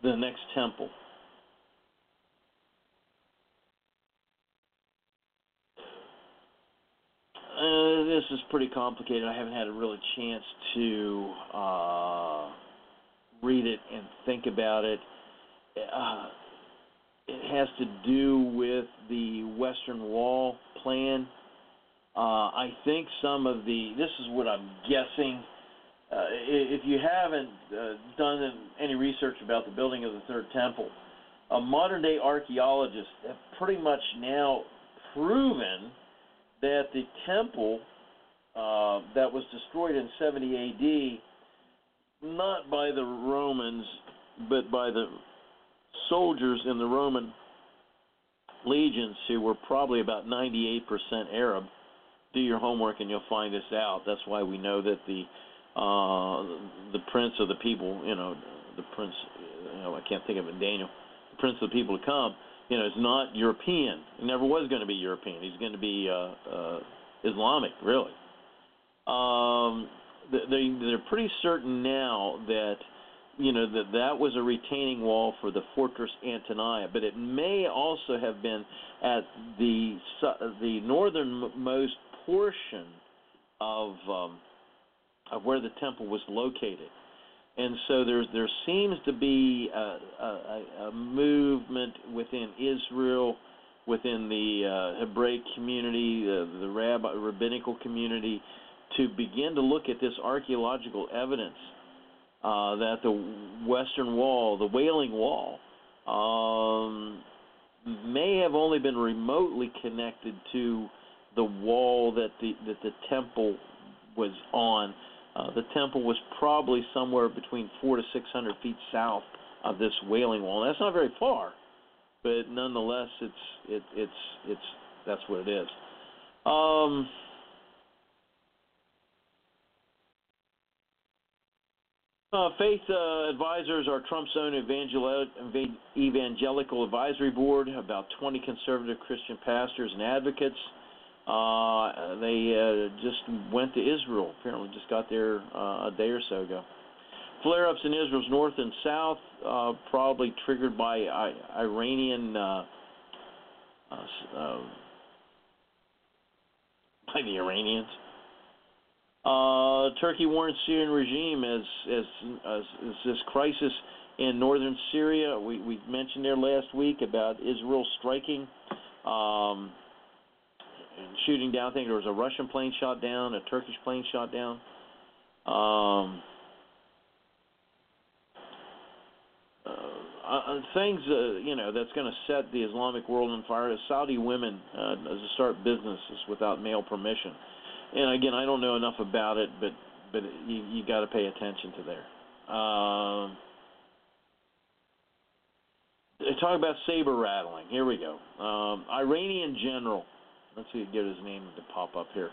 the next temple. Uh, this is pretty complicated. I haven't had a really chance to uh, read it and think about it. Uh, it has to do with the Western Wall plan. Uh, I think some of the, this is what I'm guessing. Uh, if you haven't done any research about the building of the Third Temple, modern day archaeologists have pretty much now proven that the temple uh, that was destroyed in 70 AD, not by the Romans, but by the soldiers in the Roman legions who were probably about 98% Arab. Do your homework and you'll find this out. That's why we know that the uh, the prince of the people, you know, the prince, you know, I can't think of it, Daniel, the prince of the people to come, you know, is not European. He never was going to be European. He's going to be uh, uh, Islamic, really. Um, they they're pretty certain now that you know that that was a retaining wall for the fortress Antonia, but it may also have been at the the northernmost portion of um, of where the temple was located and so there there seems to be a, a, a movement within Israel, within the uh, Hebraic community, the, the rabbi, rabbinical community, to begin to look at this archaeological evidence uh, that the Western Wall, the Wailing Wall, um, may have only been remotely connected to the wall that the that the temple was on uh, the temple was probably somewhere between four to six hundred feet south of this Wailing Wall. That's not very far, but nonetheless, it's it, it's it's that's what it is. Um, Uh, Faith uh, Advisors are Trump's own evangel- evangelical advisory board, about 20 conservative Christian pastors and advocates. Uh, they uh, just went to Israel. Apparently, just got there uh, a day or so ago. Flare ups in Israel's north and south, uh, probably triggered by I- Iranian. Uh, uh, uh, by the Iranians. Uh, Turkey warns Syrian regime as, as as as this crisis in northern Syria. We we mentioned there last week about Israel striking, um, and shooting down. I think there was a Russian plane shot down, a Turkish plane shot down. Um, uh, uh, things uh, you know that's going to set the Islamic world on fire. is Saudi women uh, to start businesses without male permission and again, I don't know enough about it, but but you you got to pay attention to there. Um, talk about saber rattling. Here we go. Um, Iranian general. Let's see, get his name to pop up here.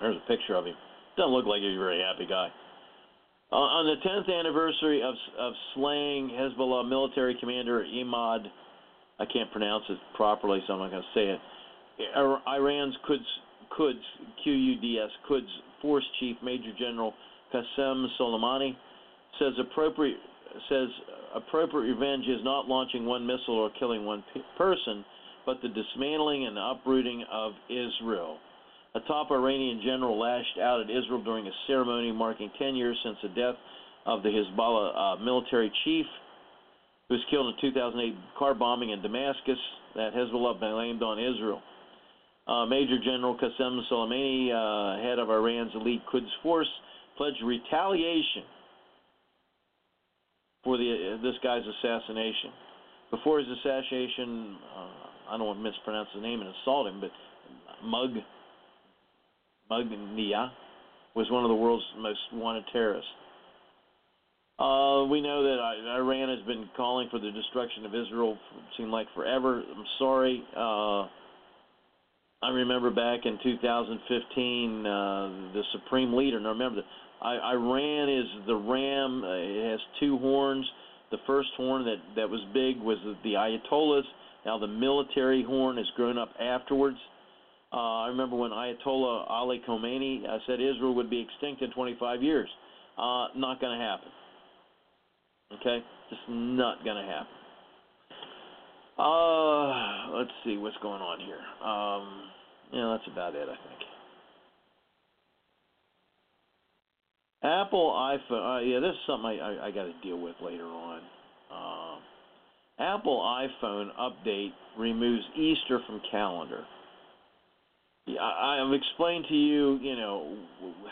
There's a picture of him. Doesn't look like he's a very happy guy. Uh, on the 10th anniversary of of slaying Hezbollah military commander Imad, I can't pronounce it properly, so I'm not going to say it. Iran's Quds Quds, Q-U-D-S, Quds Force Chief Major General Qasem Soleimani says appropriate says appropriate revenge is not launching one missile or killing one p- person, but the dismantling and uprooting of Israel. A top Iranian general lashed out at Israel during a ceremony marking 10 years since the death of the Hezbollah uh, military chief, who was killed in 2008 car bombing in Damascus that Hezbollah blamed on Israel. Uh, Major General Qasem Soleimani, uh, head of Iran's elite Quds force, pledged retaliation for the uh, this guy's assassination. Before his assassination, uh, I don't want to mispronounce his name and insult him, but Mug Mughniyeh was one of the world's most wanted terrorists. Uh, we know that Iran has been calling for the destruction of Israel, seemed like forever. I'm sorry. Uh, I remember back in 2015, uh, the supreme leader. Now remember, the, I, Iran is the ram. Uh, it has two horns. The first horn that that was big was the, the Ayatollahs. Now the military horn has grown up afterwards. Uh, I remember when Ayatollah Ali Khomeini uh, said Israel would be extinct in 25 years. Uh, not going to happen. Okay, just not going to happen. Uh, let's see what's going on here. Um, yeah, that's about it, I think. Apple iPhone. Uh, yeah, this is something I, I, I got to deal with later on. Uh, Apple iPhone update removes Easter from calendar. I, I've explained to you, you know,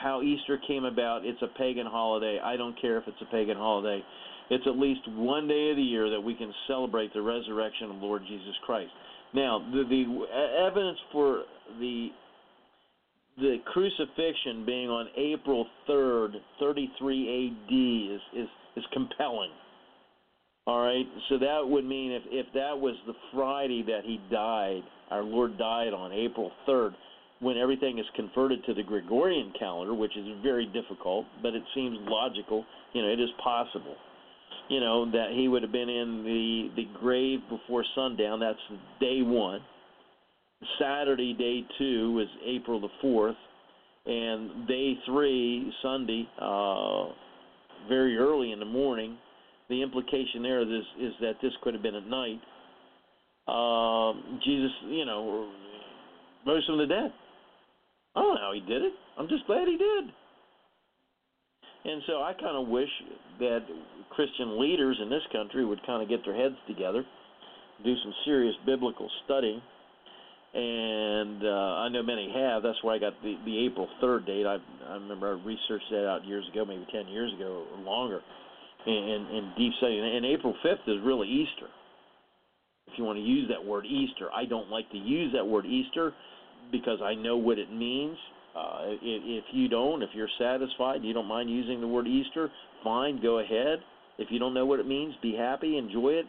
how Easter came about. It's a pagan holiday. I don't care if it's a pagan holiday. It's at least one day of the year that we can celebrate the resurrection of Lord Jesus Christ. Now, the, the evidence for the the crucifixion being on April 3rd, 33 AD is, is, is compelling. All right, so that would mean if, if that was the Friday that he died, our Lord died on April 3rd, when everything is converted to the Gregorian calendar, which is very difficult, but it seems logical. You know, it is possible you know that he would have been in the the grave before sundown. That's day one. Saturday, day two, was April the fourth, and day three, Sunday, uh, very early in the morning. The implication there is is that this could have been at night. Uh, Jesus, you know, rose from the dead. I don't know how he did it. I'm just glad he did. And so I kind of wish that Christian leaders in this country would kind of get their heads together, do some serious biblical study. And uh, I know many have. That's why I got the, the April 3rd date. I, I remember I researched that out years ago, maybe 10 years ago or longer, in, in deep study. And April 5th is really Easter. If you want to use that word Easter, I don't like to use that word Easter because I know what it means uh, if, if you don't, if you're satisfied, you don't mind using the word Easter, fine, go ahead. If you don't know what it means, be happy, enjoy it.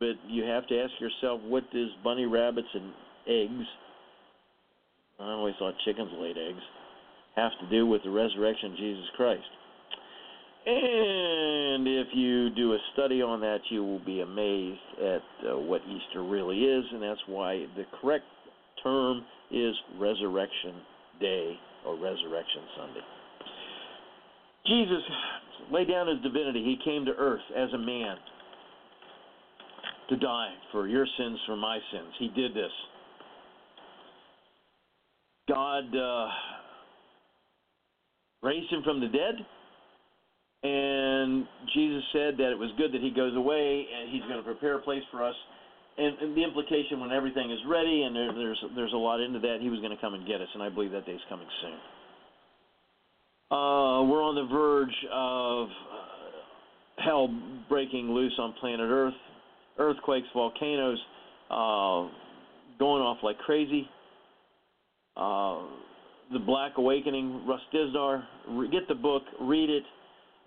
But you have to ask yourself, what does bunny rabbits and eggs? I always thought chickens laid eggs. Have to do with the resurrection of Jesus Christ. And if you do a study on that, you will be amazed at uh, what Easter really is, and that's why the correct term is Resurrection Day or Resurrection Sunday. Jesus laid down his divinity. He came to earth as a man to die for your sins, for my sins. He did this. God uh, raised him from the dead, and Jesus said that it was good that he goes away, and he's going to prepare a place for us. And, and the implication, when everything is ready, and there, there's there's a lot into that, he was going to come and get us, and I believe that day's coming soon. Uh, we're on the verge of uh, hell breaking loose on planet Earth, earthquakes, volcanoes, uh, going off like crazy. Uh, the Black Awakening, Russ Dizdar. Re- get the book, read it.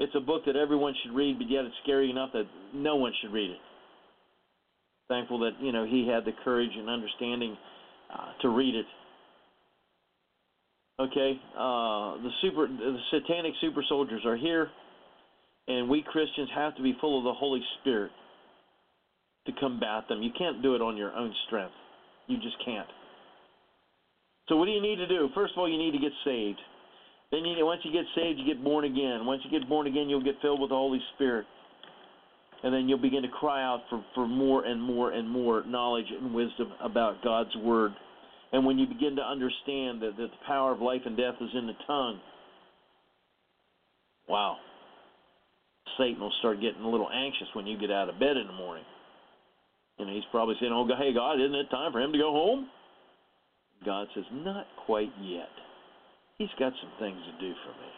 It's a book that everyone should read, but yet it's scary enough that no one should read it. Thankful that you know he had the courage and understanding uh, to read it. Okay, uh, the super, the satanic super soldiers are here, and we Christians have to be full of the Holy Spirit to combat them. You can't do it on your own strength. You just can't. So what do you need to do? First of all, you need to get saved. Then you, once you get saved, you get born again. Once you get born again, you'll get filled with the Holy Spirit. And then you'll begin to cry out for, for more and more and more knowledge and wisdom about God's Word. And when you begin to understand that, that the power of life and death is in the tongue, wow, Satan will start getting a little anxious when you get out of bed in the morning. You know, he's probably saying, "Oh, hey God, isn't it time for him to go home?" God says, "Not quite yet. He's got some things to do for me."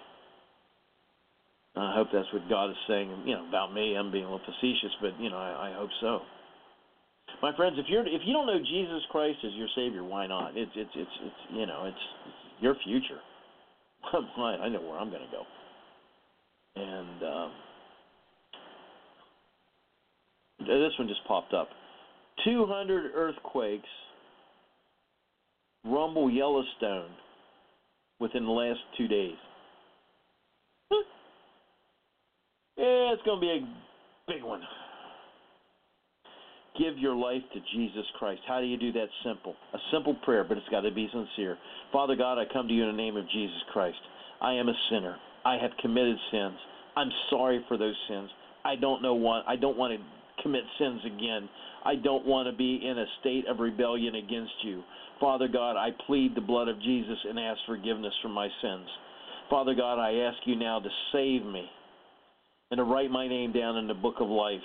I hope that's what God is saying, you know, about me. I'm being a little facetious, but you know, I, I hope so. My friends, if you're if you don't know Jesus Christ as your Savior, why not? It's it's it's it's you know it's, it's your future. I know where I'm going to go, and um, this one just popped up. 200 earthquakes rumble Yellowstone within the last two days. Yeah, it's going to be a big one. Give your life to Jesus Christ. How do you do that? Simple. A simple prayer, but it's got to be sincere. Father God, I come to you in the name of Jesus Christ. I am a sinner. I have committed sins. I'm sorry for those sins. I don't know what. I don't want to commit sins again. I don't want to be in a state of rebellion against you. Father God, I plead the blood of Jesus and ask forgiveness for my sins. Father God, I ask you now to save me and to write my name down in the book of life.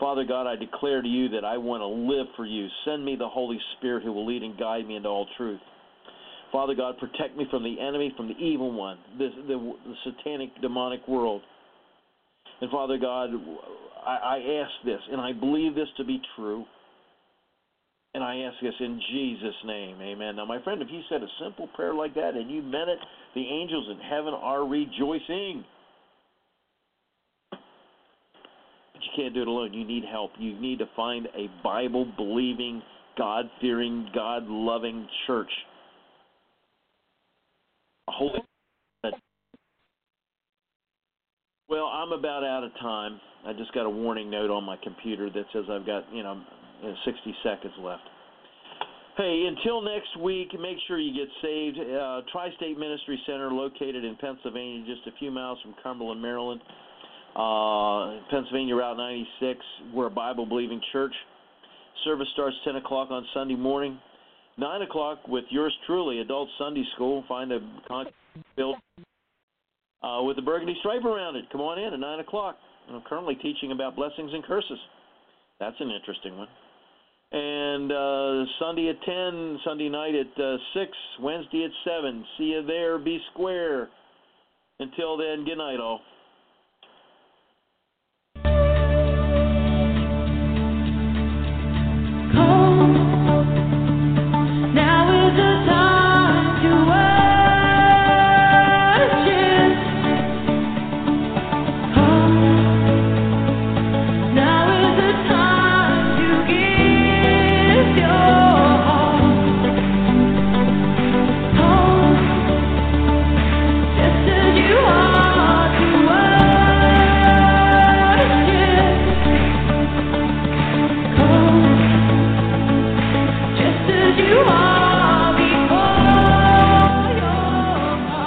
Father God, I declare to you that I want to live for you. Send me the Holy Spirit who will lead and guide me into all truth. Father God, protect me from the enemy, from the evil one, the, the, the satanic, demonic world. And Father God, I, I ask this, and I believe this to be true. And I ask this in Jesus' name. Amen. Now, my friend, if you said a simple prayer like that and you meant it, the angels in heaven are rejoicing. But you can't do it alone. You need help. You need to find a Bible believing, God fearing, God loving church. A holy. Well, I'm about out of time. I just got a warning note on my computer that says I've got, you know, 60 seconds left. Hey, until next week, make sure you get saved. Uh, Tri State Ministry Center, located in Pennsylvania, just a few miles from Cumberland, Maryland. Uh, Pennsylvania Route 96. We're a Bible believing church. Service starts 10 o'clock on Sunday morning. 9 o'clock with yours truly, Adult Sunday School. Find a build uh, with a burgundy stripe around it. Come on in at 9 o'clock. I'm currently teaching about blessings and curses. That's an interesting one. And uh, Sunday at 10, Sunday night at uh, 6, Wednesday at 7. See you there. Be square. Until then, good night, all.